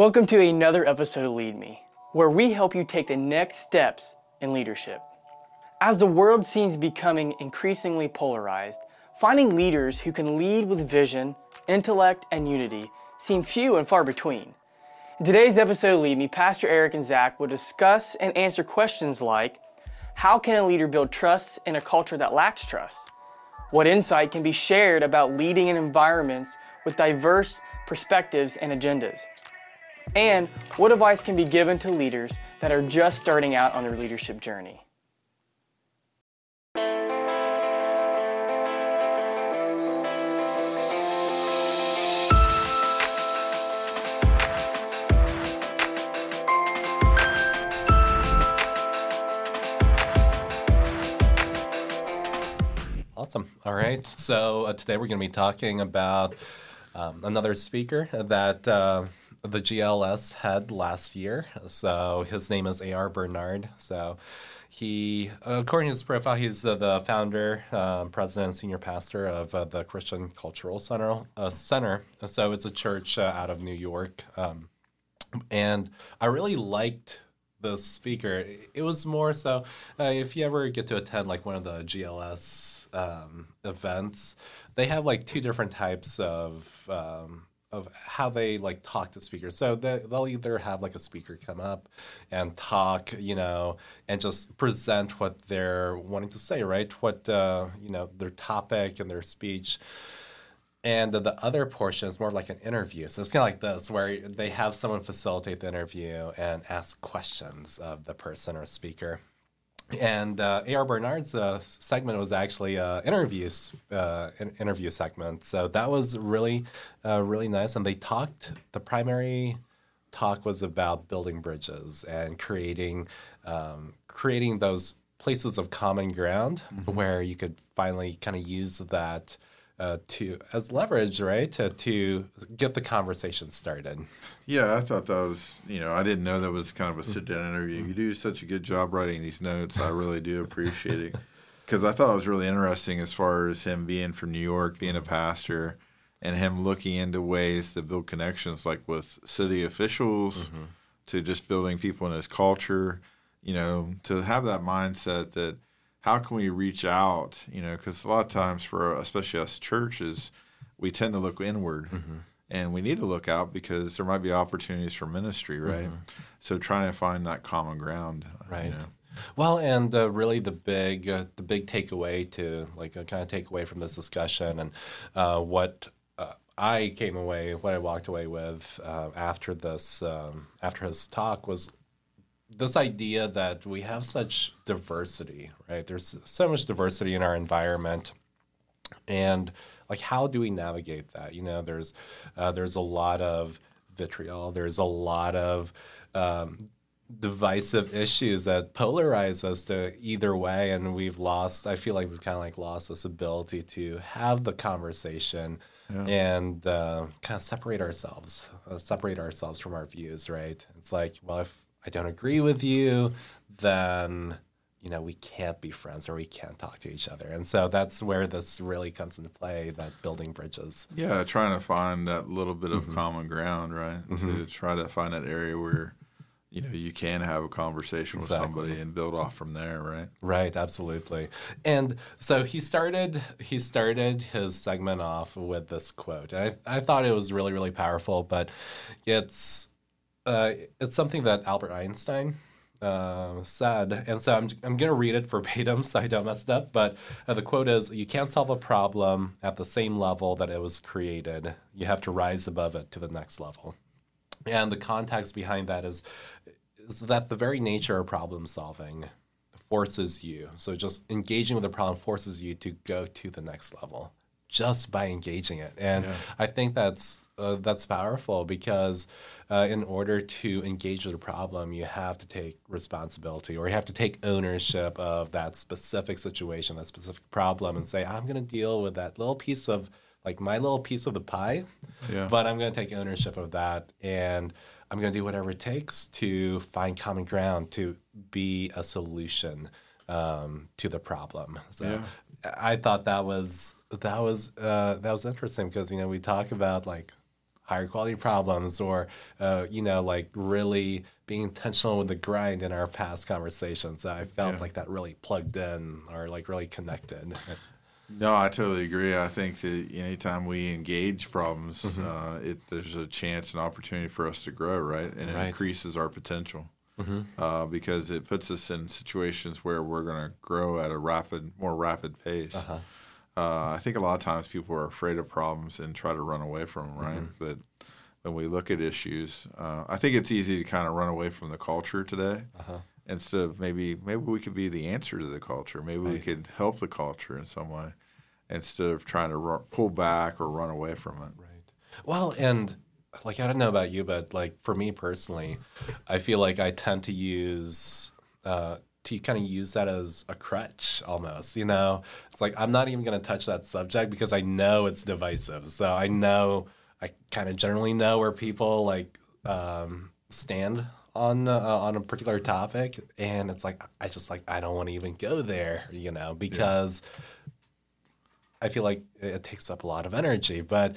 Welcome to another episode of Lead Me, where we help you take the next steps in leadership. As the world seems becoming increasingly polarized, finding leaders who can lead with vision, intellect, and unity seem few and far between. In today's episode of Lead Me, Pastor Eric and Zach will discuss and answer questions like How can a leader build trust in a culture that lacks trust? What insight can be shared about leading in environments with diverse perspectives and agendas? And what advice can be given to leaders that are just starting out on their leadership journey? Awesome. All right. So uh, today we're going to be talking about um, another speaker that uh, the GLS had last year. So his name is A.R. Bernard. So he, according to his profile, he's uh, the founder, uh, president, and senior pastor of uh, the Christian Cultural Center. Uh, Center. So it's a church uh, out of New York. Um, and I really liked the speaker. It was more so uh, if you ever get to attend like one of the GLS um, events, they have like two different types of um, of how they like talk to speakers. So they, they'll either have like a speaker come up and talk, you know, and just present what they're wanting to say, right? What uh, you know, their topic and their speech and the other portion is more like an interview. So it's kind of like this, where they have someone facilitate the interview and ask questions of the person or speaker. And uh, A.R. Bernard's uh, segment was actually uh, interviews, uh, an interview segment. So that was really, uh, really nice. And they talked. The primary talk was about building bridges and creating, um, creating those places of common ground mm-hmm. where you could finally kind of use that uh, to as leverage, right, to, to get the conversation started. Yeah, I thought that was, you know, I didn't know that was kind of a sit down interview. You do such a good job writing these notes. I really do appreciate it because I thought it was really interesting as far as him being from New York, being a pastor, and him looking into ways to build connections, like with city officials, mm-hmm. to just building people in his culture. You know, to have that mindset that how can we reach out? You know, because a lot of times for especially us churches, we tend to look inward. Mm-hmm. And we need to look out because there might be opportunities for ministry, right? Mm-hmm. So trying to find that common ground, right? You know. Well, and uh, really the big uh, the big takeaway to like uh, kind of take away from this discussion and uh, what uh, I came away, what I walked away with uh, after this um, after his talk was this idea that we have such diversity, right? There's so much diversity in our environment, and like how do we navigate that? You know, there's uh, there's a lot of vitriol. There's a lot of um, divisive issues that polarize us to either way, and we've lost. I feel like we've kind of like lost this ability to have the conversation. Yeah. and uh, kind of separate ourselves, uh, separate ourselves from our views, right? It's like, well, if I don't agree with you, then you know we can't be friends or we can't talk to each other and so that's where this really comes into play that building bridges yeah trying to find that little bit of mm-hmm. common ground right mm-hmm. to try to find that area where you know you can have a conversation exactly. with somebody and build off from there right right absolutely and so he started he started his segment off with this quote and i, I thought it was really really powerful but it's uh, it's something that Albert Einstein uh, said, and so I'm I'm gonna read it verbatim so I don't mess it up. But uh, the quote is: "You can't solve a problem at the same level that it was created. You have to rise above it to the next level." And the context behind that is is that the very nature of problem solving forces you. So just engaging with the problem forces you to go to the next level just by engaging it. And yeah. I think that's uh, that's powerful because uh, in order to engage with a problem, you have to take responsibility or you have to take ownership of that specific situation, that specific problem, and say, I'm going to deal with that little piece of like my little piece of the pie, yeah. but I'm going to take ownership of that and I'm going to do whatever it takes to find common ground to be a solution um, to the problem. So yeah. I thought that was that was uh, that was interesting because you know we talk about like higher quality problems or uh, you know like really being intentional with the grind in our past conversations i felt Yeah. like that really plugged in or like really connected No, I totally agree. I think that anytime we engage problems, uh, it, there's a chance and opportunity for us to grow, right? And it Right. increases our potential uh, because it puts us in situations where we're going to grow at a rapid, more rapid pace. Uh I think a lot of times people are afraid of problems and try to run away from them, right? But when we look at issues, uh, I think it's easy to kind of run away from the culture today. Instead of maybe maybe we could be the answer to the culture. Maybe we Right. could help the culture in some way instead of trying to ru- pull back or run away from it. Right. Well, and like I don't know about you, but like for me personally, I feel like I tend to use uh, to kind of use that as a crutch almost. You know, it's like I'm not even going to touch that subject because I know it's divisive. So I know I kind of generally know where people like um, stand on uh, on a particular topic, and it's like I just like I don't want to even go there. You know, because. I feel like it takes up a lot of energy, but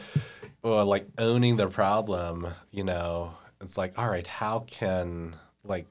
well, like owning the problem, you know, it's like, all right, how can like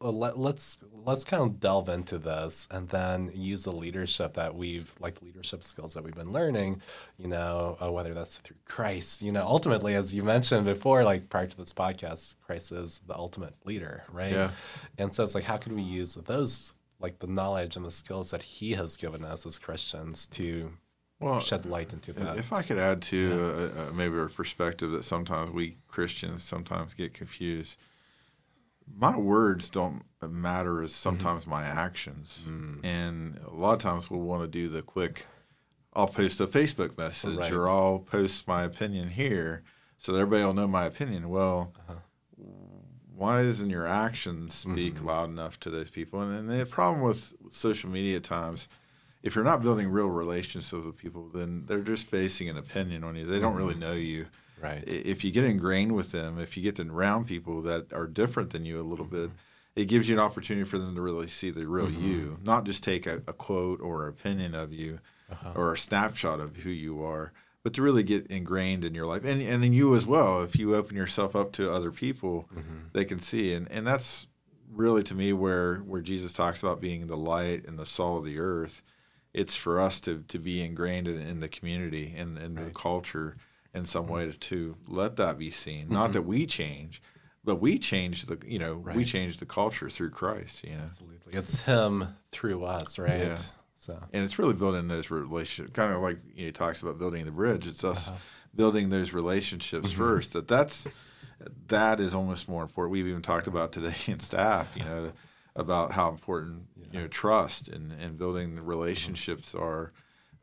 let, let's let's kind of delve into this and then use the leadership that we've like the leadership skills that we've been learning, you know, uh, whether that's through Christ, you know, ultimately, as you mentioned before, like prior to this podcast, Christ is the ultimate leader, right? Yeah. And so it's like, how can we use those like the knowledge and the skills that He has given us as Christians to Well, shed light into that? If I could add to uh, maybe a perspective that sometimes we Christians sometimes get confused. My words don't matter as mm-hmm. sometimes my actions, mm. and a lot of times we'll want to do the quick. I'll post a Facebook message Right. or I'll post my opinion here so that everybody will know my opinion. Well, uh-huh. why doesn't your actions speak mm-hmm. loud enough to those people? And, and the problem with social media at times, if you're not building real relationships with people, then they're just basing an opinion on you. They don't mm. really know you. Right. If you get ingrained with them, if you get to around people that are different than you a little bit, mm-hmm. it gives you an opportunity for them to really see the real mm-hmm. you, not just take a, a quote or opinion of you uh-huh. or a snapshot of who you are, but to really get ingrained in your life. And, and then you as well, if you open yourself up to other people, mm-hmm. they can see. And, and that's really to me where, where Jesus talks about being the light and the salt of the earth. It's for us to, to be ingrained in, in the community and, and the culture in some way to, let that be seen. Not mm-hmm. that we change, but we change the you know we change the culture through Christ. You know, Absolutely. It's him through us, right? Yeah. So and it's really building those relationships. Kind of like you know, he talks about building the bridge. It's us uh-huh. building those relationships mm-hmm. first. That that's that is almost more important. We've even talked about today in staff. You know, about how important you know trust and and building the relationships are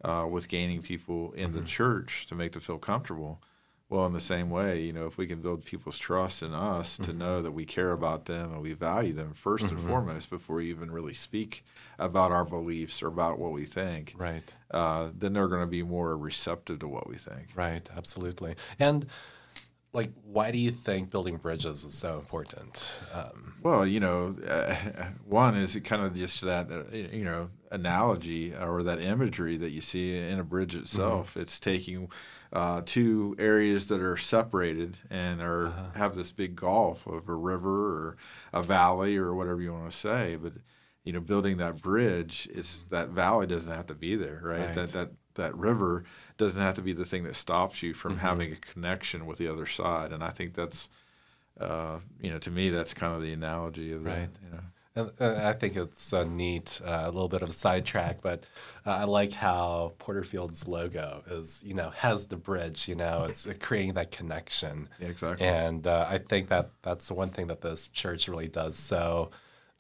uh, with gaining people in the church to make them feel comfortable. Well, in the same way, you know, if we can build people's trust in us to know that we care about them and we value them 1st and foremost before we even really speak about our beliefs or about what we think, right. uh, then they're going to be more receptive to what we think. Right, absolutely. And like, why do you think building bridges is so important? Um, Well, you know, uh, one is kind of just that, uh, you know, analogy or that imagery that you see in a bridge itself. It's taking uh, two areas that are separated and are have this big gulf of a river or a valley or whatever you want to say, but you know, building that bridge is that valley doesn't have to be there, right? Right. That that that river doesn't have to be the thing that stops you from having a connection with the other side, and I think that's uh, you know, to me, that's kind of the analogy of Right. that. You know, and, and I think it's a neat, uh, a little bit of a sidetrack, but uh, I like how Porterfield's logo is, you know, has the bridge. You know, it's uh, creating that connection. Yeah, exactly. And uh, I think that that's the one thing that this church really does so.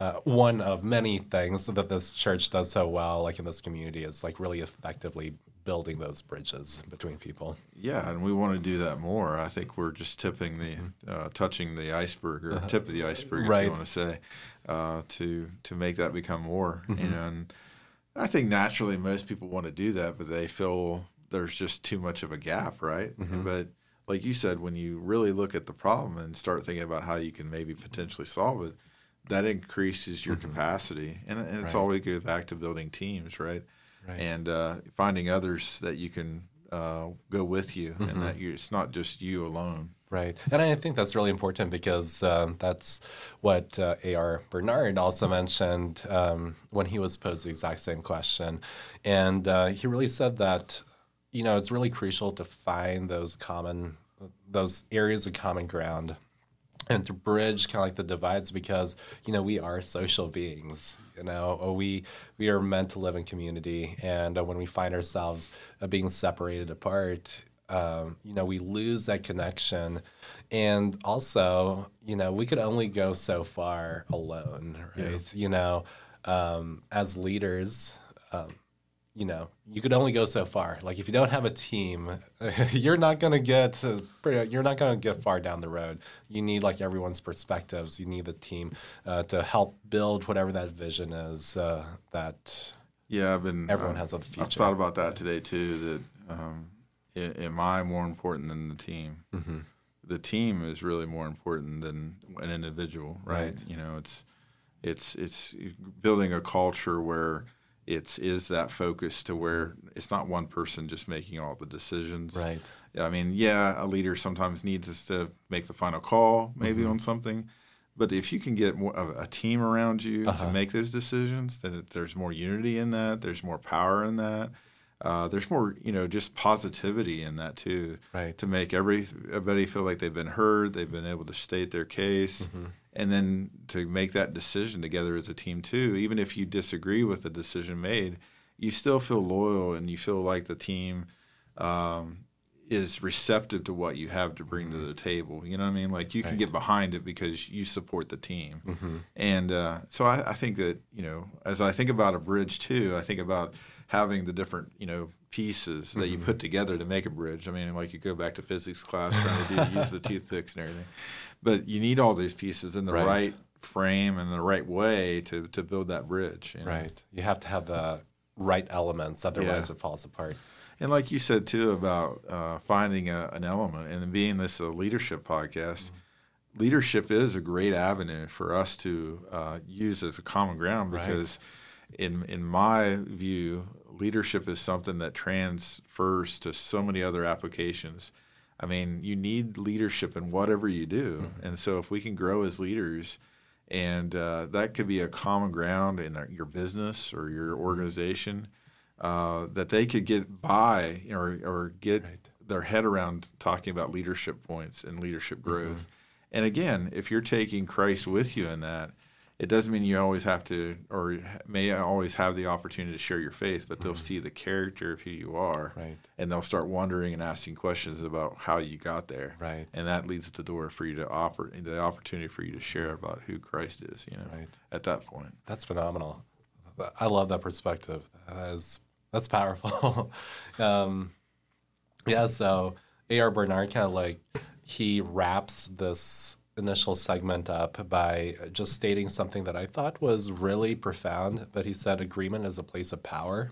Uh, one of many things that this church does so well, like in this community, is like really effectively building those bridges between people. yeah, and we want to do that more. I think we're just tipping the, uh, touching the iceberg or tip of the iceberg, if you want to say, uh, to to make that become more. You know, and I think naturally most people want to do that, but they feel there's just too much of a gap, right? But like you said, when you really look at the problem and start thinking about how you can maybe potentially solve it, that increases your capacity, and, and it's Right. always go back to building teams, right? Right. And uh, finding others that you can uh, go with you, and that you, it's not just you alone. Right. And I think that's really important because um, that's what uh, A.R. Bernard also mentioned um, when he was posed the exact same question. And uh, he really said that, you know, it's really crucial to find those common, those areas of common ground and to bridge kind of like the divides because you know we are social beings you know? Uh, we we are meant to live in community and uh, when we find ourselves uh, being separated apart um, you know we lose that connection. And also you know we could only go so far alone right? Yeah. you know um, as leaders um, you know, you could only go so far. Like if you don't have a team, you're not gonna get you're not gonna get far down the road. You need like everyone's perspectives. You need the team uh, to help build whatever that vision is. Uh, that yeah, I've been everyone uh, has a future. I've thought about that today too. That um, am I more important than the team? Mm-hmm. The team is really more important than an individual, right? right? You know, it's it's it's building a culture where it's is that focus to where it's not one person just making all the decisions. Right. I mean, yeah, a leader sometimes needs us to make the final call, maybe mm-hmm. on something. But if you can get more of a team around you uh-huh. to make those decisions, then there's more unity in that. There's more power in that. Uh, there's more, you know, just positivity in that too. Right. To make every, everybody feel like they've been heard, they've been able to state their case, mm-hmm and then to make that decision together as a team too even if you disagree with the decision made you still feel loyal and you feel like the team um, is receptive to what you have to bring to the table you know what i mean like you right. can get behind it because you support the team mm-hmm. and uh, so I, I think that you know as i think about a bridge too i think about having the different you know pieces that mm-hmm. you put together to make a bridge i mean like you go back to physics class trying to do, use the toothpicks and everything but you need all these pieces in the right, right frame and the right way to, to build that bridge. You know? Right. You have to have the right elements, otherwise yeah. it falls apart. And like you said too about uh, finding a, an element and being this a leadership podcast, mm-hmm. leadership is a great avenue for us to uh, use as a common ground because, right. in in my view, leadership is something that transfers to so many other applications. I mean, you need leadership in whatever you do. Mm-hmm. And so if we can grow as leaders, and uh, that could be a common ground in your business or your mm-hmm. organization, uh, that they could get by or, or get right. their head around talking about leadership points and leadership growth. Mm-hmm. And again, if you're taking Christ with you in that, it doesn't mean you always have to or may always have the opportunity to share your faith, but they'll mm-hmm. see the character of who you are, right? And they'll start wondering and asking questions about how you got there, right? And that leads the door for you to operate, the opportunity for you to share about who Christ is, you know, right. at that point. That's phenomenal. I love that perspective. That is that's powerful. um, yeah. So A.R. Bernard kind of like he wraps this initial segment up by just stating something that I thought was really profound. But he said agreement is a place of power,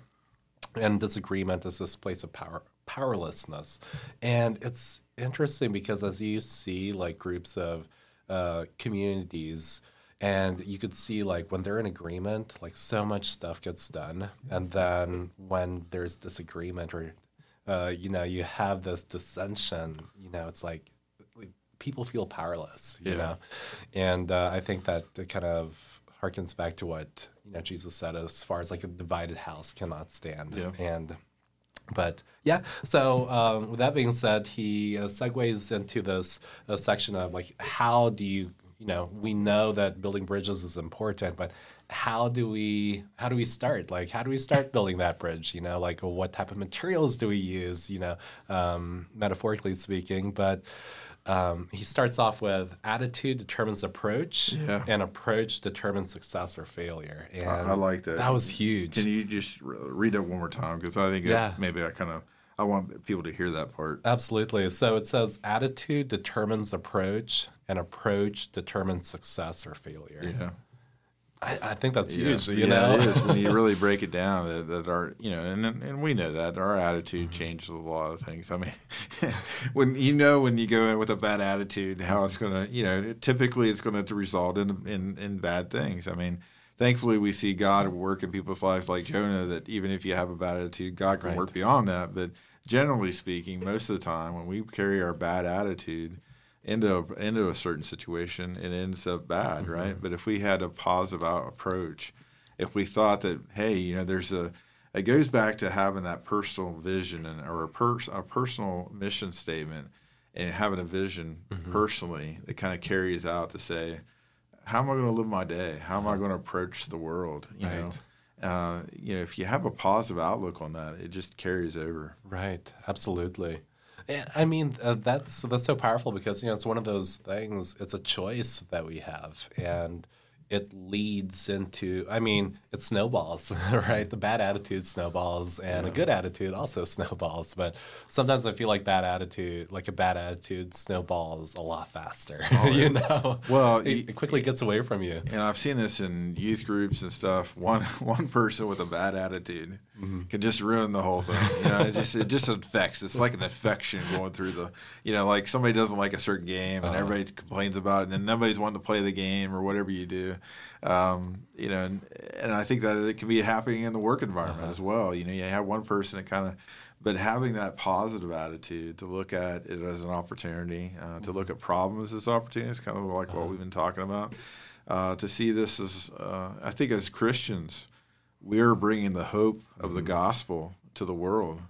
and disagreement is this place of power powerlessness. And it's interesting because as you see like groups of uh, communities and you could see like when they're in agreement like so much stuff gets done and then when there's disagreement or uh, you know you have this dissension you know it's like people feel powerless, you yeah. know, and uh, I think that it kind of harkens back to what you know Jesus said as far as like a divided house cannot stand, yeah. and but yeah so um, with that being said he uh, segues into this uh, section of like how do you you know we know that building bridges is important but how do we how do we start? Like how do we start building that bridge? You know like what type of materials do we use? You know um, metaphorically speaking but um, he starts off with attitude determines approach, yeah. and approach determines success or failure. And I, I like that. That was huge. Can you just read it one more time? Because I think yeah. it, maybe I kind of I want people to hear that part. Absolutely. So it says attitude determines approach, and approach determines success or failure. Yeah. I, I think that's yeah. huge. You yeah, know, it is when you really break it down. That, that, our, you know, and and we know that our attitude mm-hmm. changes a lot of things. I mean, when you know when you go in with a bad attitude, how it's going to, you know, typically it's going to result in, in in bad things. I mean, thankfully we see God work in people's lives like Jonah. That even if you have a bad attitude, God can right. work beyond that. But generally speaking, most of the time when we carry our bad attitude into a, into a certain situation, it ends up bad, right? But if we had a positive out approach, if we thought that, hey, you know, there's a it goes back to having that personal vision and or a, pers- a personal mission statement and having a vision personally that kind of carries out to say, how am I going to live my day? How am I going to approach the world? You Right. know, uh, you know, if you have a positive outlook on that, it just carries over. Right, absolutely. And, I mean, uh, that's that's so powerful because you know it's one of those things. It's a choice that we have, and it leads into. I mean, it snowballs, right? The bad attitude snowballs, and a good attitude also snowballs. But sometimes I feel like bad attitude, like a bad attitude, snowballs a lot faster. Oh, you know, Well, it, it quickly gets away from you. And I've seen this in youth groups and stuff. One one person with a bad attitude mm-hmm. can just ruin the whole thing. You know, it just it just infects. It's like an infection going through the. You know, like somebody doesn't like a certain game and uh-huh. everybody complains about it, and then nobody's wanting to play the game or whatever you do. Um, you know, and, and I think that it can be happening in the work environment as well. You know, you have one person that kind of. But having that positive attitude to look at it as an opportunity, uh, to look at problems as opportunities, kind of like what we've been talking about, uh, to see this as, uh, I think as Christians, we're bringing the hope of the gospel to the world.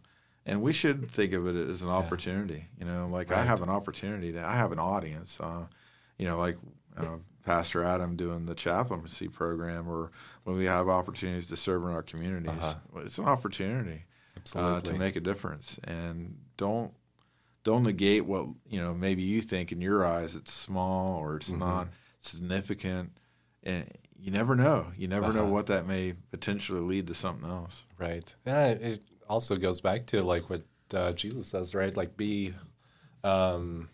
And we should think of it as an opportunity. You know, like I have an opportunity that I have an audience. Uh, you know, like uh, Pastor Adam doing the chaplaincy program, or when we have opportunities to serve in our communities. Well, It's an opportunity uh, to make a difference. And don't don't negate what you know. Maybe you think in your eyes it's small or it's not significant. And you never know. You never know what that may potentially lead to something else. Right. Yeah, it also goes back to like what uh, Jesus says, right? Like be, um,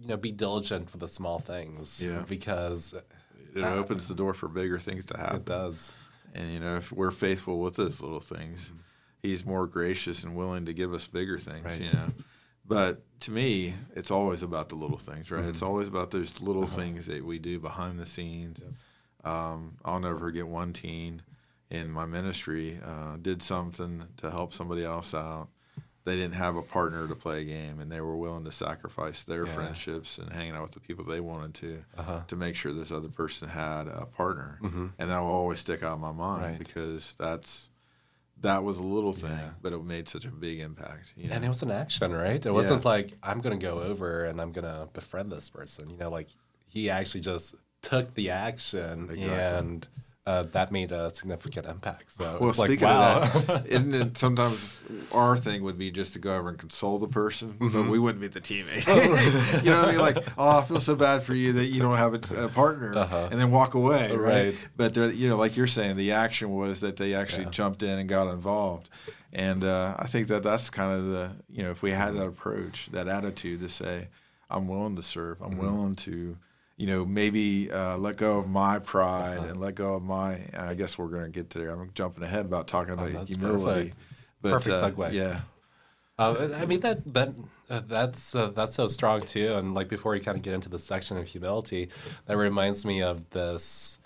you know, be diligent with the small things. Yeah. Because It opens the door for bigger things to happen. it does. And you know, if we're faithful with those little things, He's more gracious and willing to give us bigger things. Right. You know, but to me, it's always about the little things, right? It's always about those little things that we do behind the scenes. Um, I'll never forget one teen in my ministry uh, did something to help somebody else out. They didn't have a partner to play a game, and they were willing to sacrifice their Yeah. friendships and hanging out with the people they wanted to uh-huh. to make sure this other person had a partner. Mm-hmm. And that will always stick out in my mind Right. because that's that was a little thing, Yeah. but it made such a big impact. You know? And it was an action, right? It wasn't like I'm going to go over and I'm going to befriend this person. You know, like he actually just took the action Exactly. and uh, that made a significant impact. So Well, it's like, speaking wow. of that, isn't it sometimes our thing would be just to go over and console the person, Mm-hmm. but we wouldn't be the teammate. you know what I mean? Like, oh, I feel so bad for you that you don't have a, a partner, and then walk away, right? Uh-huh. Right. But they're, you know, like you're saying, the action was that they actually Yeah. jumped in and got involved, and uh, I think that that's kind of the, you know, if we had that approach, that attitude to say, I'm willing to serve, Mm-hmm. I'm willing to. You know, maybe uh, let go of my pride Uh-huh. and let go of my. I guess we're going to get to there. I'm jumping ahead about talking about Oh, humility. perfect. But, Perfect uh, segue. Yeah, Uh, I mean that that uh, that's uh, that's so strong too. And like before we kind of get into the section of humility, that reminds me of this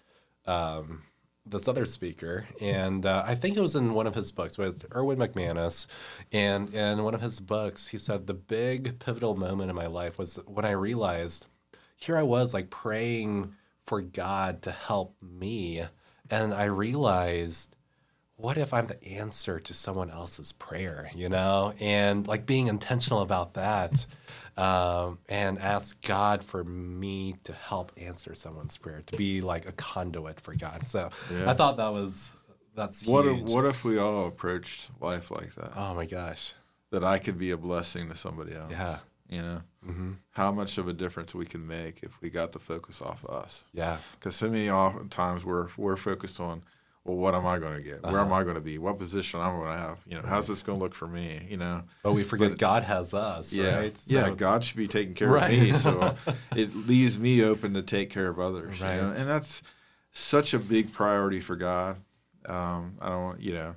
um, this other speaker, and uh, I think it was in one of his books. But it was Erwin McManus, and in one of his books, he said the big pivotal moment in my life was when I realized here I was like praying for God to help me, and I realized what if I'm the answer to someone else's prayer, you know? And like being intentional about that um, and ask God for me to help answer someone's prayer, to be like a conduit for God. So Yeah. I thought that was, that's what if, what if we all approached life like that? oh my gosh. That I could be a blessing to somebody else. Yeah. You know, hmm how much of a difference we can make if we got the focus off of us. Yeah. Because so many oftentimes we're we're focused on, well, what am I going to get? Where Uh-huh. am I going to be? What position am I'm going to have? You know, how's this going to look for me? You know. But we forget But- God has us, Yeah, right? So yeah. God should be taking care Right. of me, so it leaves me open to take care of others. you know? Right. and that's such a big priority for God. Um, I don't, want you know,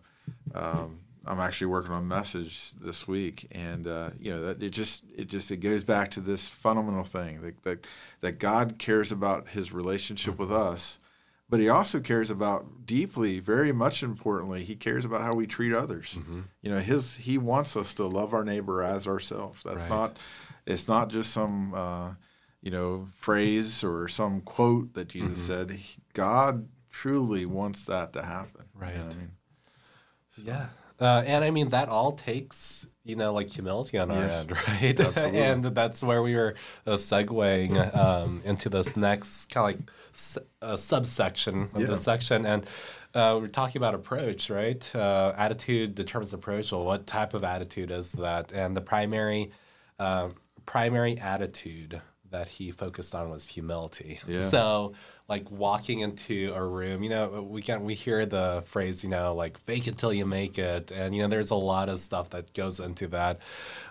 um, I'm actually working on message this week, and uh, you know that it just it just it goes back to this fundamental thing that that, that God cares about His relationship with us but he also cares about deeply, very much importantly, he cares about how we treat others. Mm-hmm. You know, his he wants us to love our neighbor as ourselves. That's Right. not. It's not just some. Uh, you know, phrase or some quote that Jesus Mm-hmm. said. God truly wants that to happen. You know Right. I mean, Yeah. Uh, and I mean, that all takes, you know, like humility on our Yes. end, right? Absolutely. and that's where we were uh, segueing um, into this next kind of like s- uh, subsection of Yeah. the section. And uh, we're talking about approach, right? Uh, attitude determines approach. Well, what type of attitude is that? And the primary, uh, primary attitude that he focused on was humility. Yeah. So, like walking into a room, you know, we can we hear the phrase, you know, like fake it till you make it, and you know, there's a lot of stuff that goes into that.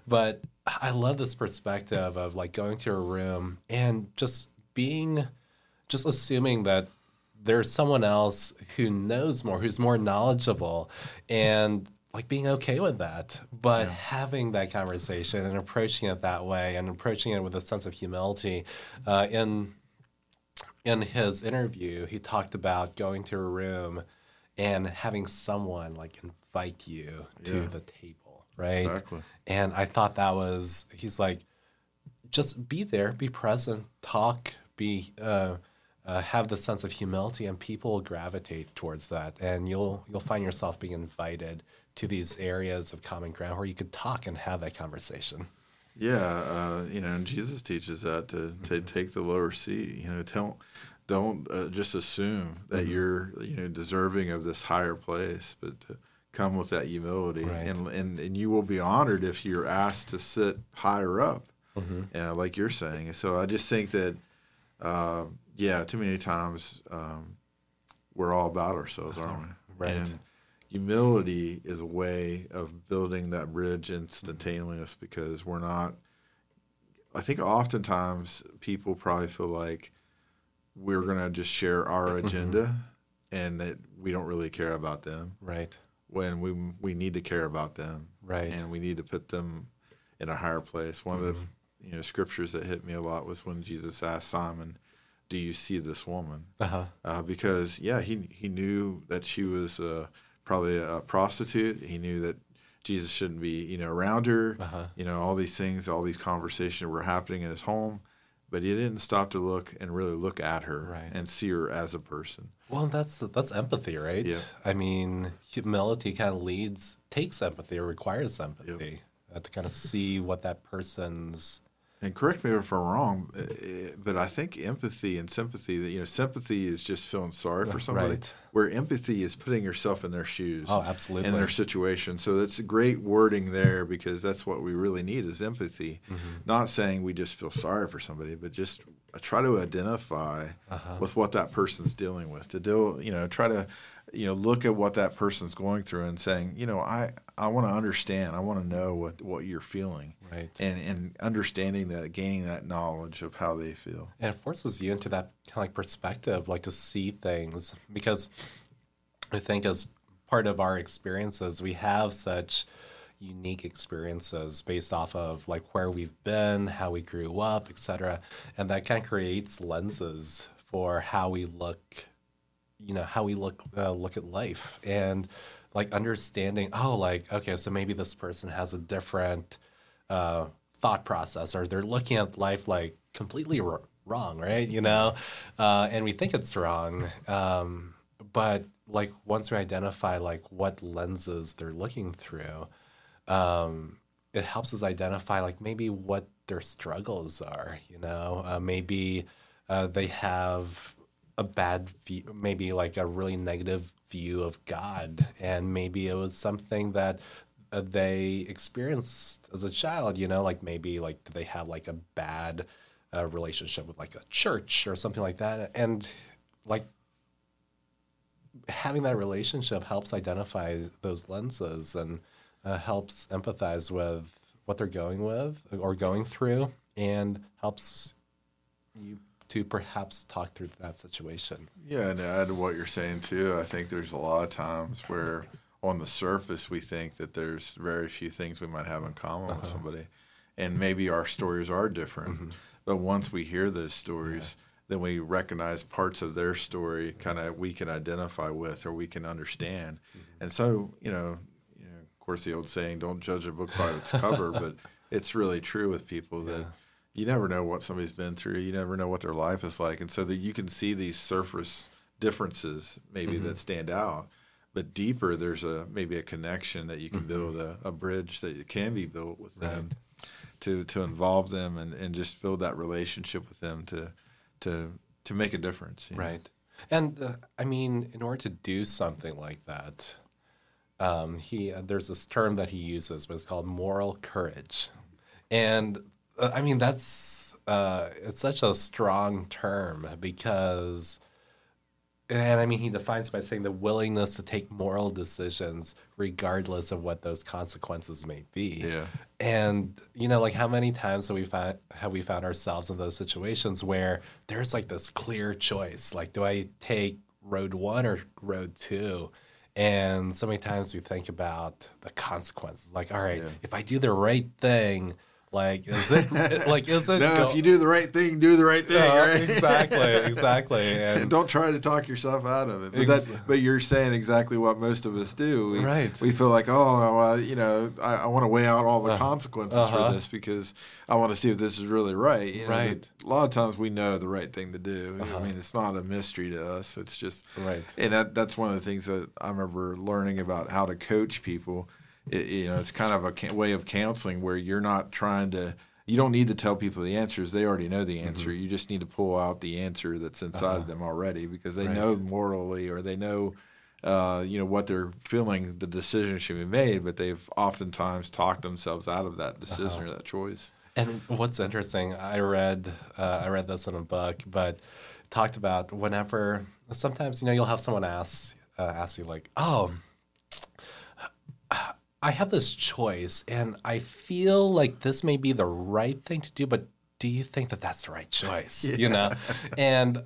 But I love this perspective of like going to a room and just being, just assuming that there's someone else who knows more, who's more knowledgeable, and like being okay with that, but having that conversation and approaching it that way and approaching it with a sense of humility. Uh, in in his interview, he talked about going to a room and having someone like invite you to Yeah. the table, right? Exactly. And I thought that was he's like, just be there, be present, talk, be uh, uh, have the sense of humility, and people will gravitate towards that, and you'll you'll find yourself being invited to these areas of common ground where you could talk and have that conversation. Yeah, uh, you know, and Jesus teaches that to, to take the lower seat. You know, don't don't uh, just assume that you're you know deserving of this higher place, but to come with that humility, Right. and, and and you will be honored if you're asked to sit higher up, uh, like you're saying. So I just think that, uh, yeah, too many times um, we're all about ourselves, aren't we? Right. And humility is a way of building that bridge instantaneous because we're not I think oftentimes people probably feel like we're gonna just share our agenda and that we don't really care about them Right. when we we need to care about them Right. and we need to put them in a higher place. One of the you know scriptures that hit me a lot was when Jesus asked Simon, "Do you see this woman?" Uh huh. uh, because yeah, he he knew that she was uh, probably a prostitute. He knew that Jesus shouldn't be you know around her. Uh-huh. You know all these things, all these conversations were happening in his home, but he didn't stop to look and really look at her Right. and see her as a person. Well, that's that's empathy, right? Yeah. I mean, humility kind of leads, takes empathy or requires empathy uh, to kind of see what that person's. And correct me if I'm wrong, uh, uh, but I think empathy and sympathy that you know sympathy is just feeling sorry for somebody, Right. where empathy is putting yourself in their shoes. Oh, absolutely. in their situation. So that's great wording there because that's what we really need is empathy. Mm-hmm. Not saying we just feel sorry for somebody, but just try to identify Uh-huh. with what that person's dealing with. To deal, you know, try to you know look at what that person's going through and saying, you know, I I want to understand. I want to know what what you're feeling. Right. And and understanding that, gaining that knowledge of how they feel. And it forces you into that kind of like perspective, like to see things. Because I think as part of our experiences, we have such unique experiences based off of like where we've been, how we grew up, etc. And that kind of creates lenses for how we look, you know, how we look uh, look at life and like understanding. Oh, like okay, so maybe this person has a different uh, thought process, or they're looking at life like completely wr- wrong, right? You know, uh, and we think it's wrong, um, but like once we identify like what lenses they're looking through, um, it helps us identify like maybe what their struggles are. You know, uh, maybe uh, they have a bad view, maybe like a really negative view of God, and maybe it was something that uh, they experienced as a child. You know, like maybe like they have like a bad uh, relationship with like a church or something like that, and like having that relationship helps identify those lenses and uh, helps empathize with what they're going with or going through and helps you to perhaps talk through that situation. Yeah, and to add to what you're saying too, I think there's a lot of times where on the surface we think that there's very few things we might have in common with uh-huh. somebody, and maybe our stories are different. Mm-hmm. But once we hear those stories, then we recognize parts of their story kind of we can identify with or we can understand. Mm-hmm. And so, you know, you know, of course, the old saying, "Don't judge a book by its cover," but it's really true with people that you never know what somebody's been through. You never know what their life is like, and so that you can see these surface differences maybe that stand out. But deeper, there's a maybe a connection that you can build a, a bridge that can be built with them to to involve them and, and just build that relationship with them to to to make a difference. you know? Right. And uh, I mean, in order to do something like that, um, he uh, there's this term that he uses, but it's called moral courage. And I mean, that's uh, it's such a strong term because, and I mean, he defines it by saying the willingness to take moral decisions regardless of what those consequences may be. Yeah. And you know, like how many times have we found have we found ourselves in those situations where there's like this clear choice, like do I take road one or road two? And so many times we think about the consequences, like, all right, if I do the right thing, like is it like is it No, go- if you do the right thing, do the right thing, right? exactly, exactly, And don't try to talk yourself out of it. But, Ex- that, but you're saying exactly what most of us do. We, Right. We feel like, oh, you know, I, I want to weigh out all the consequences Uh-huh. for this because I want to see if this is really right. you know, Right. Uh-huh. A lot of times we know the right thing to do. I mean, it's not a mystery to us. It's just Right. And that that's one of the things that I remember learning about how to coach people. It, you know, it's kind of a ca- way of counseling where you're not trying to. You don't need to tell people the answers; they already know the answer. Mm-hmm. You just need to pull out the answer that's inside of them already because they Uh-huh. Right. know morally or they know, uh, you know, what they're feeling. The decision should be made, but they've oftentimes talked themselves out of that decision Uh-huh. or that choice. And what's interesting, I read uh, I read this in a book, but talked about whenever sometimes you know you'll have someone ask uh, ask you like, oh, I have this choice, and I feel like this may be the right thing to do, but do you think that that's the right choice? You know, and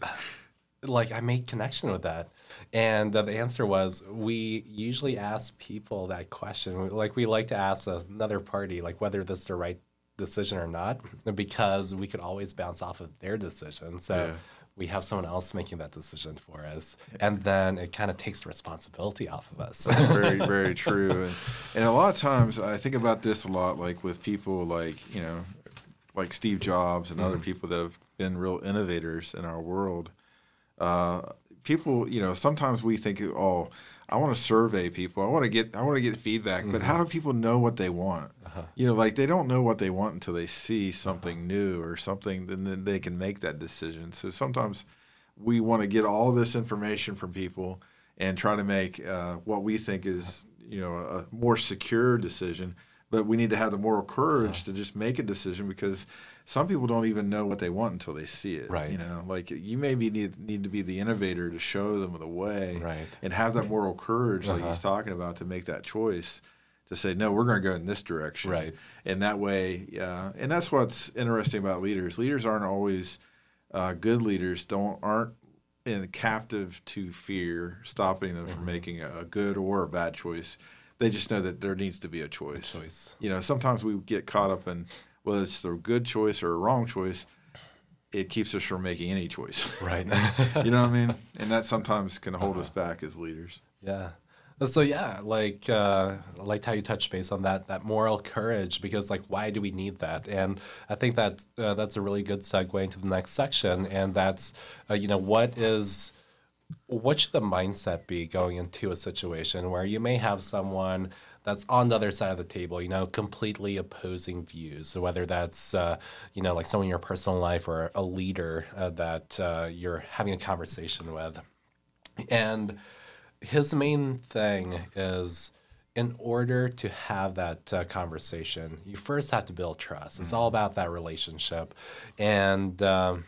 like I made connection with that. And uh, the answer was we usually ask people that question. Like we like to ask another party, like whether this is the right decision or not, because we could always bounce off of their decision. So Yeah. We have someone else making that decision for us, and then it kind of takes the responsibility off of us. very very true. And, and a lot of times i think about this a lot like with people like you know like steve jobs and other people that have been real innovators in our world. Uh, people you know sometimes we think oh i want to survey people. I want to get i want to get feedback but how mm-hmm. do people know what they want? Uh-huh. You know like they don't know what they want until they see something new or something and then they can make that decision. So sometimes we want to get all this information from people and try to make uh, what we think is uh-huh. you know a more secure decision but we need to have the moral courage uh-huh. to just make a decision because some people don't even know what they want until they see it Right. you know like you maybe need, need to be the innovator to show them the way Right. and have that moral courage like he's talking about to make that choice to say no we're going to go in this direction Right. and that way uh, and that's what's interesting about leaders leaders aren't always uh, good leaders don't aren't in captive to fear stopping them Mm-hmm. from making a, a good or a bad choice they just know that there needs to be a choice choice. you know sometimes we get caught up in whether it's the good choice or a wrong choice it keeps us from making any choice right. you know what i mean and that sometimes can hold us back as leaders Yeah. So yeah, like uh, liked how you touched base on that that moral courage because like why do we need that? And I think that uh, that's a really good segue into the next section, and that's uh, you know what is what should the mindset be going into a situation where you may have someone that's on the other side of the table, you know, completely opposing views. So whether that's uh, you know like someone in your personal life or a leader uh, that uh, you're having a conversation with, and his main thing is in order to have that uh, conversation, you first have to build trust. It's all about that relationship. And um,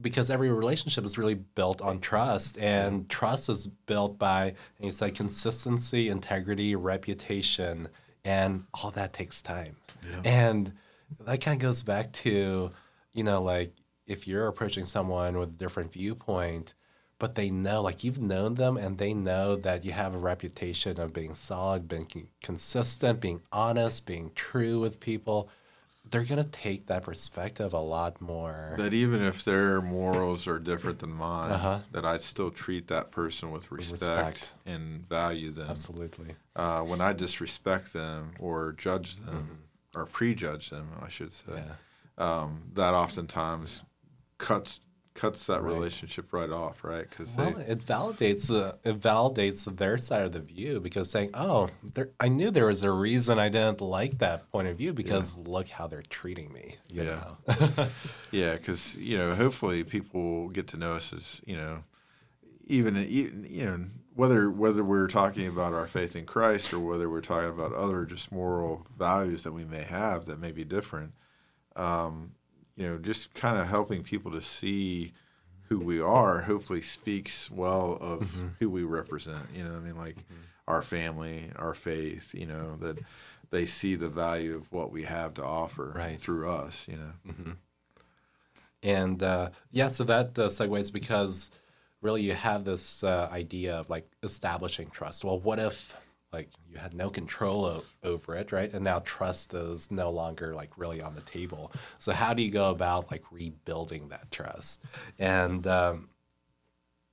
because every relationship is really built on trust, and trust is built by, and he said, consistency, integrity, reputation, and all that takes time. And that kind of goes back to, you know, like if you're approaching someone with a different viewpoint, but they know, like you've known them and they know that you have a reputation of being solid, being consistent, being honest, being true with people. They're gonna take that perspective a lot more. that even if their morals are different than mine, Uh-huh. that I still treat that person with respect, respect. and value them. Absolutely. Uh, when I disrespect them or judge them or prejudge them, I should say, Mm-hmm. Yeah. um, that oftentimes cuts cuts that Right. relationship right off, right? Because Well, they it validates uh, it validates their side of the view because saying, "Oh, there, I knew there was a reason I didn't like that point of view because look how they're treating me." Yeah. Yeah, because you know, hopefully people get to know us as you know, even even, you know whether whether we're talking about our faith in Christ or whether we're talking about other just moral values that we may have that may be different. Um, you know, just kind of helping people to see who we are. Hopefully, speaks well of Mm-hmm. who we represent. You know, I mean, like our family, our faith. You know that they see the value of what we have to offer Right. through us. You know. And uh, yeah, so that uh, segues because really you have this uh, idea of like establishing trust. Well, what if like you had no control o- over it, right? And now trust is no longer like really on the table. So how do you go about like rebuilding that trust? And um,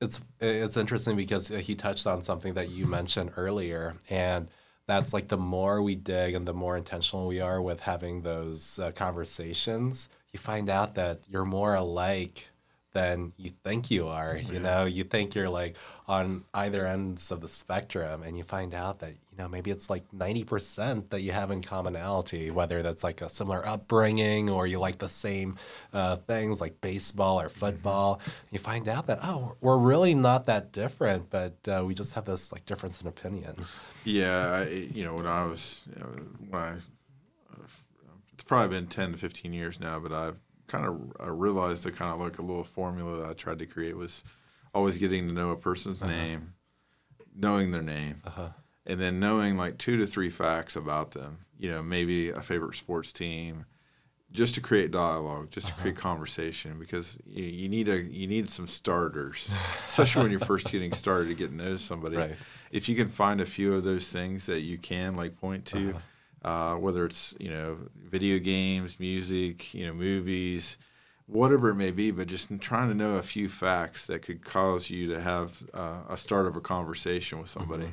it's it's interesting because he touched on something that you mentioned earlier, and that's like the more we dig and the more intentional we are with having those uh, conversations, you find out that you're more alike than you think you are. You know, you think you're like on either ends of the spectrum, and you find out that you know maybe it's like ninety percent that you have in commonality, whether that's like a similar upbringing or you like the same uh, things like baseball or football. You find out that oh, we're really not that different, but uh, we just have this like difference in opinion. Yeah, I, you know, when I was, you know, when I, it's probably been 10 to 15 years now, but I've kind of I realized that kind of like a little formula that I tried to create was always getting to know a person's name, knowing their name, and then knowing like two to three facts about them. You know, maybe a favorite sports team, just to create dialogue, just to create conversation, because you, you need a you need some starters, especially when you're first getting started to get to know somebody. Right. If you can find a few of those things that you can like point to, uh whether it's you know video games, music, you know movies, whatever it may be, but just trying to know a few facts that could cause you to have uh, a start of a conversation with somebody.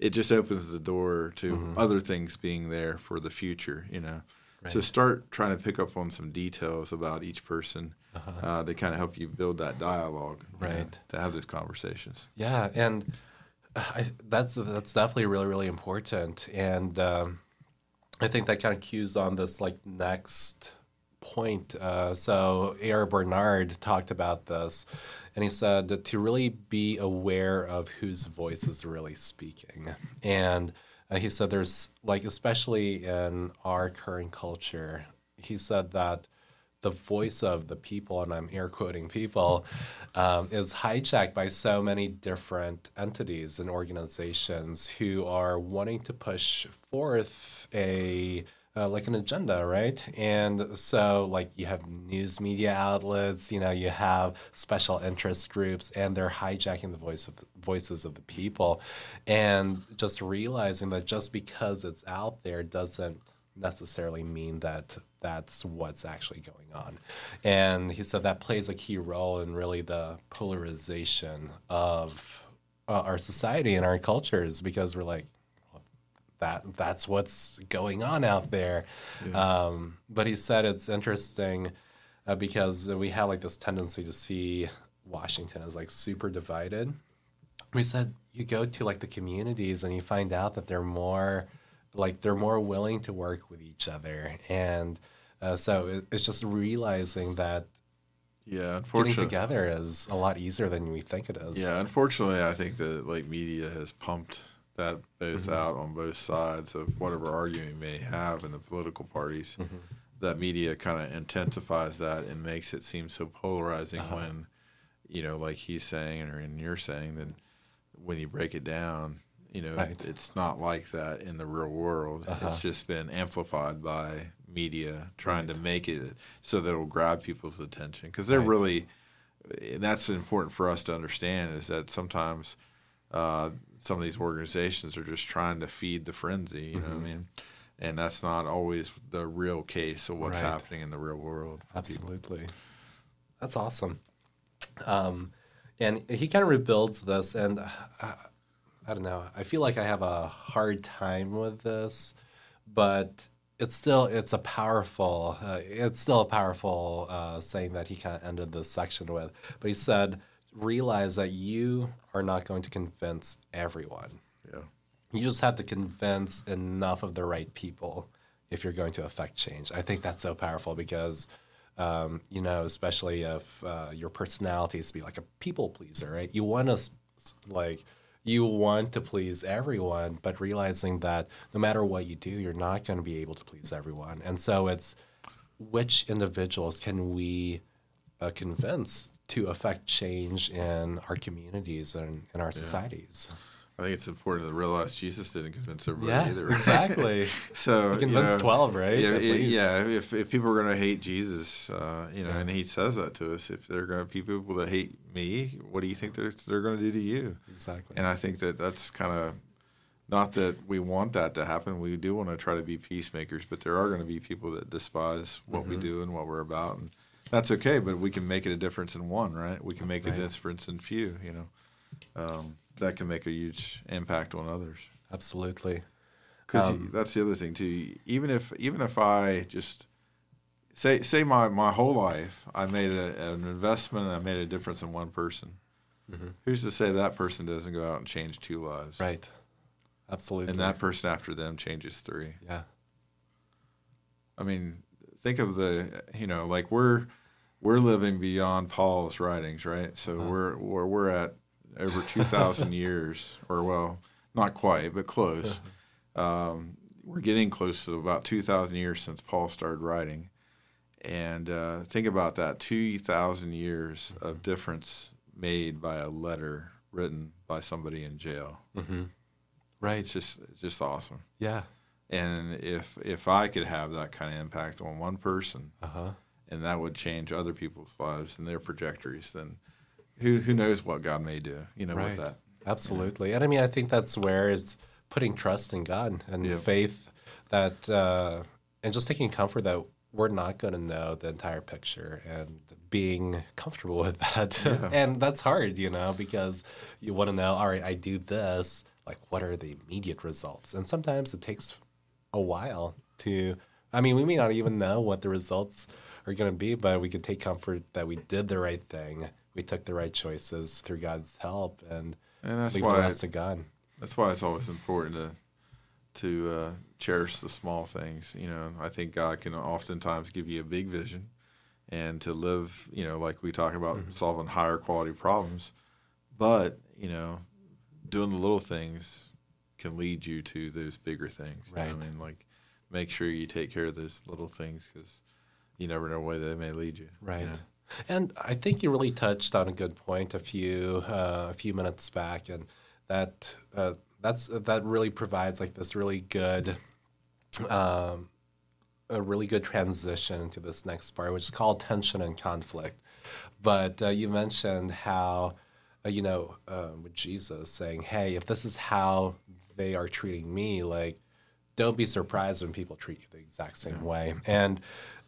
It just opens the door to other things being there for the future, you know. So start trying to pick up on some details about each person uh, to kind of help you build that dialogue, you know, Right. to have those conversations. Yeah, and I, that's that's definitely really really important, and um, I think that kind of cues on this like next point. Uh, so A.R. Bernard talked about this, and he said that to really be aware of whose voice is really speaking, and uh, he said there's like especially in our current culture, he said that the voice of the people, and I'm air quoting people, um, is hijacked by so many different entities and organizations who are wanting to push forth a uh, like an agenda, right? And so, like, you have news media outlets, you know, you have special interest groups, and they're hijacking the voice of the voices of the people, and just realizing that just because it's out there doesn't necessarily mean that that's what's actually going on. And he said that plays a key role in really the polarization of uh, our society and our cultures because we're like, that that's what's going on out there. Um, but he said it's interesting uh, because we have like this tendency to see Washington as like super divided. We said you go to like the communities and you find out that they're more like they're more willing to work with each other and uh, so it, it's just realizing that Yeah, getting together is a lot easier than we think it is Yeah, unfortunately, I think that like media has pumped that both Mm-hmm. out on both sides of whatever argument you may have in the political parties. Mm-hmm. That media kind of intensifies that and makes it seem so polarizing Uh-huh. when, you know, like he's saying or and you're saying that when you break it down, you know, Right. it's not like that in the real world. Uh-huh. It's just been amplified by media trying to make it so that it'll grab people's attention because they're Right. really and that's important for us to understand is that sometimes uh, some of these organizations are just trying to feed the frenzy. You know, what I mean, and that's not always the real case of what's Right. happening in the real world. for people. Absolutely. That's awesome. Um, and he kind of rebuilds this, and uh, I don't know. I feel like I have a hard time with this, but it's still it's a powerful uh, it's still a powerful uh, saying that he kind of ended this section with. But he said, "Realize that you are not going to convince everyone." Yeah. You just have to convince enough of the right people if you're going to affect change. I think that's so powerful because, um, you know, especially if uh, your personality is to be like a people pleaser, right? You want to, like, you want to please everyone, but realizing that no matter what you do, you're not going to be able to please everyone. And so it's which individuals can we uh, convince to affect change in our communities and in our societies? I think it's important to realize Jesus didn't convince everybody Yeah, either. exactly. So He convinced you know, 12, right? Yeah, At yeah, least. yeah, If if people are going to hate Jesus, uh, you know, and he says that to us, if they're going to be people that hate me, what do you think they're they're going to do to you? Exactly. And I think that that's kind of not that we want that to happen. We do want to try to be peacemakers, but there are going to be people that despise what Mm-hmm. we do and what we're about, and that's okay. But we can make it a difference in one, right? We can make Right. a difference in few. You know, um, that can make a huge impact on others. Absolutely. Because Um, that's the other thing too. Even if even if I just say say my my whole life I made a, an investment and I made a difference in one person. Who's to say that person doesn't go out and change two lives? Right. Absolutely. And that person after them changes three. yeah. I mean, think of the you know like we're we're living beyond Paul's writings, right? So we're we're we're at over two thousand years, or well, not quite, but close. Um, we're getting close to about two thousand years since Paul started writing, and uh, think about that two thousand years of difference made by a letter written by somebody in jail. Right. It's just it's just awesome. Yeah. And if if I could have that kind of impact on one person, Uh huh. and that would change other people's lives and their trajectories, then who who knows what God may do, you know, Right. with that. Absolutely. And I mean, I think that's where is putting trust in God and Yeah. faith that, uh, and just taking comfort that we're not going to know the entire picture and being comfortable with that. and that's hard, you know, because you want to know, all right, I do this, like, what are the immediate results? And sometimes it takes a while to, I mean, we may not even know what the results are going to be, but we could take comfort that we did the right thing. We took the right choices through God's help and, And that's leave the why rest to God. that's why it's always important to to uh, cherish the small things. You know, I think God can oftentimes give you a big vision, and to live, you know, like we talk about Mm-hmm. solving higher quality problems, but you know, doing the little things can lead you to those bigger things. you know Right. I mean, like make sure you take care of those little things because you never know where they may lead you. you Right. know? And I think you really touched on a good point a few uh, a few minutes back, and that uh, that's that really provides like this really good, um, a really good transition into this next part, which is called tension and conflict. But uh, you mentioned how, uh, you know, uh, with Jesus saying, "Hey, if this is how they are treating me, like." don't be surprised when people treat you the exact same way. And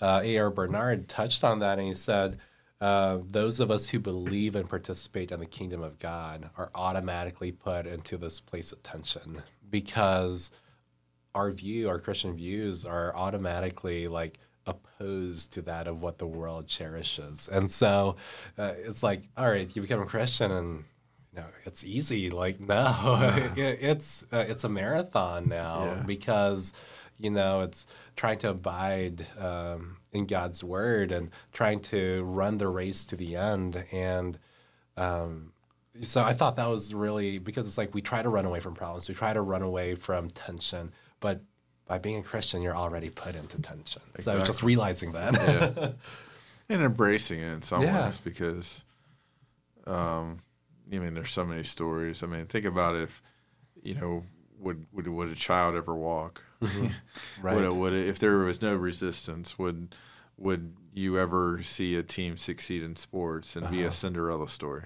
uh, A.R. Bernard touched on that and he said, uh, those of us who believe and participate in the kingdom of God are automatically put into this place of tension because our view, our Christian views, are automatically like opposed to that of what the world cherishes. And so uh, it's like, all right, you become a Christian and know, it's easy. Like, no, it, it's uh, it's a marathon now Yeah. because you know it's trying to abide um, in God's word and trying to run the race to the end. And um, so I thought that was really because it's like we try to run away from problems, we try to run away from tension, but by being a Christian, you're already put into tension. So just realizing that. yeah. and embracing it in some Yeah. ways because um I mean there's so many stories. I mean think about if you know would would would a child ever walk? right. Would, would if there was no resistance would would you ever see a team succeed in sports and Uh-huh. be a Cinderella story?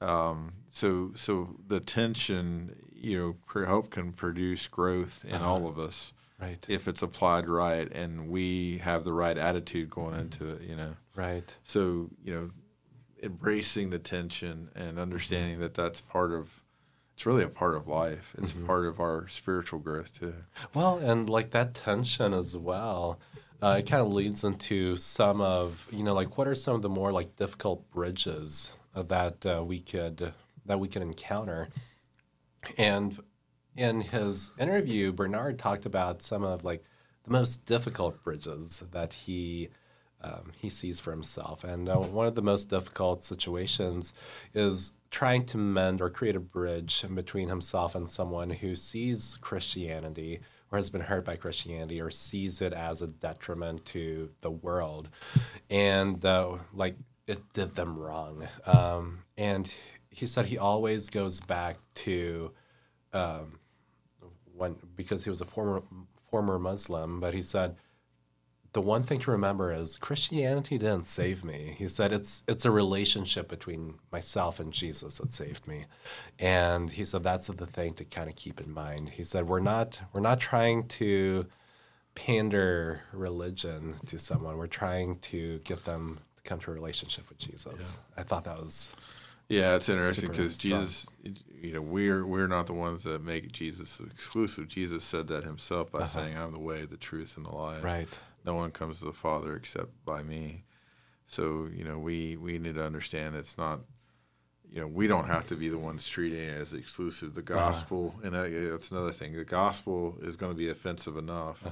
Um, so so the tension you know hope can produce growth in Uh-huh. all of us Right. if it's applied right and we have the right attitude going into it, you know. Right. So, you know, embracing the tension and understanding that that's part of it's really a part of life. It's part of our spiritual growth too. Well, and like that tension as well, uh, it kind of leads into some of you know like what are some of the more like difficult bridges that uh, we could that we could encounter, and in his interview, Bernard talked about some of like the most difficult bridges that he um, he sees for himself. And uh, one of the most difficult situations is trying to mend or create a bridge between himself and someone who sees Christianity or has been hurt by Christianity or sees it as a detriment to the world. And uh, like it did them wrong. Um, and he said he always goes back to um, when because he was a former former Muslim, but he said the one thing to remember is Christianity didn't save me. He said it's it's a relationship between myself and Jesus that saved me. And he said that's the thing to kind of keep in mind. He said we're not we're not trying to pander religion to someone. We're trying to get them to come to a relationship with Jesus. I thought that was Yeah, it's interesting because. Jesus, you know, we're we're not the ones that make Jesus exclusive. Jesus said that himself by uh-huh. saying, "I'm the way, the truth, and the life. right. No one comes to the Father except by me." So you know, we we need to understand it's not. You know, we don't have to be the ones treating it as exclusive. The gospel, and that, that's another thing. The gospel is going to be offensive enough.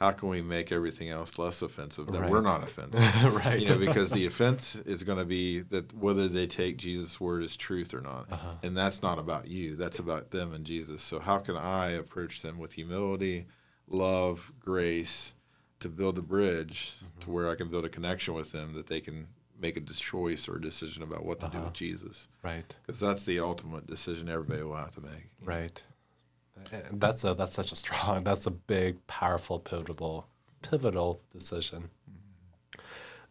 How can we make everything else less offensive? That we're not offensive right. you know, because the offense is going to be that whether they take Jesus' word as truth or not, Uh-huh. and that's not about you. That's about them and Jesus. So how can I approach them with humility, love, grace, to build a bridge Mm-hmm. to where I can build a connection with them that they can make a choice or a decision about what to do Uh-huh. with Jesus, right. because that's the ultimate decision everybody will have to make. Right. And That's a that's such a strong that's a big, powerful, pivotal pivotal decision.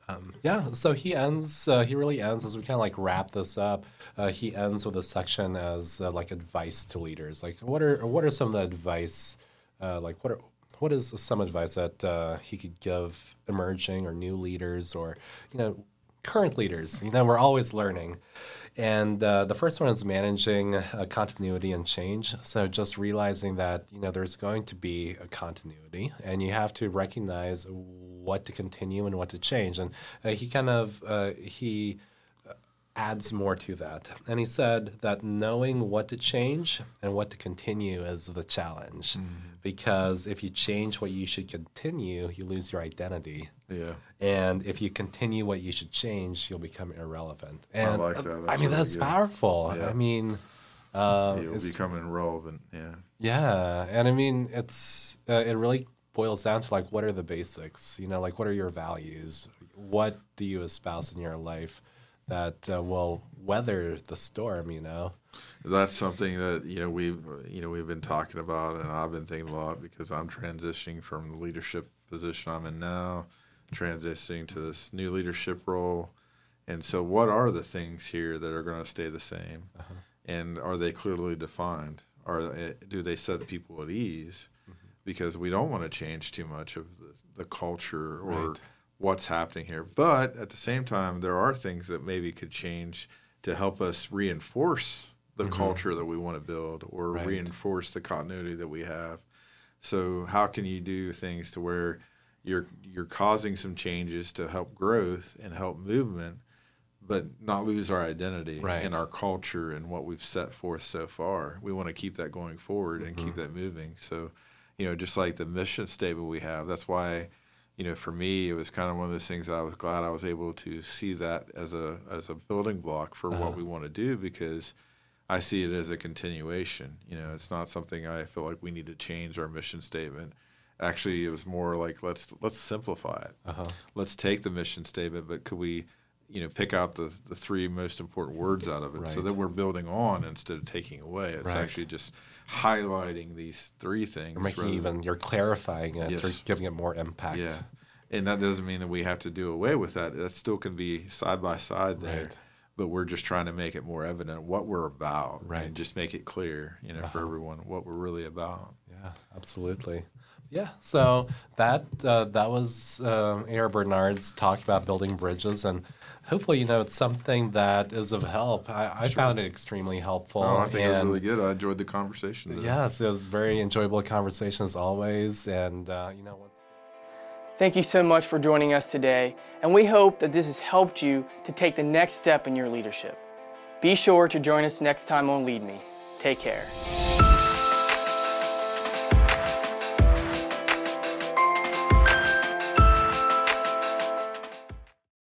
Um, yeah, so he ends. Uh, he really ends as we kind of like wrap this up. Uh, he ends with a section as uh, like advice to leaders. Like, what are what are some of the advice? Uh, like, what are what is some advice that uh, he could give emerging or new leaders or you know current leaders? You know, we're always learning. And uh, the first one is managing uh, continuity and change. So just realizing that you know there's going to be a continuity, and you have to recognize what to continue and what to change. And uh, he kind of uh, he adds more to that. And he said that knowing what to change and what to continue is the challenge. Because if you change what you should continue, you lose your identity. Yeah, And if you continue what you should change, you'll become irrelevant. And like that. uh, I mean, really that's good. powerful. Yeah. I mean, uh, you'll become irrelevant. Yeah. yeah, and I mean, it's uh, it really boils down to like what are the basics? You know, like what are your values? What do you espouse in your life that uh, will weather the storm? You know. That's something that you know we've you know we've been talking about, and I've been thinking a lot because I'm transitioning from the leadership position I'm in now, transitioning to this new leadership role, and so what are the things here that are going to stay the same, uh-huh. and are they clearly defined? Are eh, do they set people at ease? Mm-hmm. Because we don't want to change too much of the, the culture or Right. What's happening here, but at the same time, there are things that maybe could change to help us reinforce the mm-hmm. culture that we want to build or Right. reinforce the continuity that we have. So how can you do things to where you're you're causing some changes to help growth and help movement, but not lose our identity Right. and our culture and what we've set forth so far. We want to keep that going forward and keep mm-hmm. that moving. So, you know, just like the mission statement we have, that's why, you know, for me, it was kind of one of those things I was glad I was able to see that as a as a building block for what we want to do because I see it as a continuation. You know, it's not something I feel like we need to change our mission statement. Actually, it was more like let's let's simplify it. Uh-huh. Let's take the mission statement, but could we, you know, pick out the the three most important words out of it so that we're building on instead of taking away. It's Right. actually just highlighting these three things. You're making even you're clarifying it. You're giving it more impact. yeah. And that doesn't mean that we have to do away with that. That still can be side by side there. Right. But we're just trying to make it more evident what we're about. Right. And just make it clear, you know, for everyone what we're really about. Yeah, absolutely. Yeah, so that uh, that was uh, A.R. Bernard's talk about building bridges, and hopefully, you know, it's something that is of help. I, I found it extremely helpful. Oh, I think it was really good. I enjoyed the conversation. today. Yes, it was very enjoyable conversation as always, and uh, you know what's. Thank you so much for joining us today, and we hope that this has helped you to take the next step in your leadership. Be sure to join us next time on Lead Me. Take care.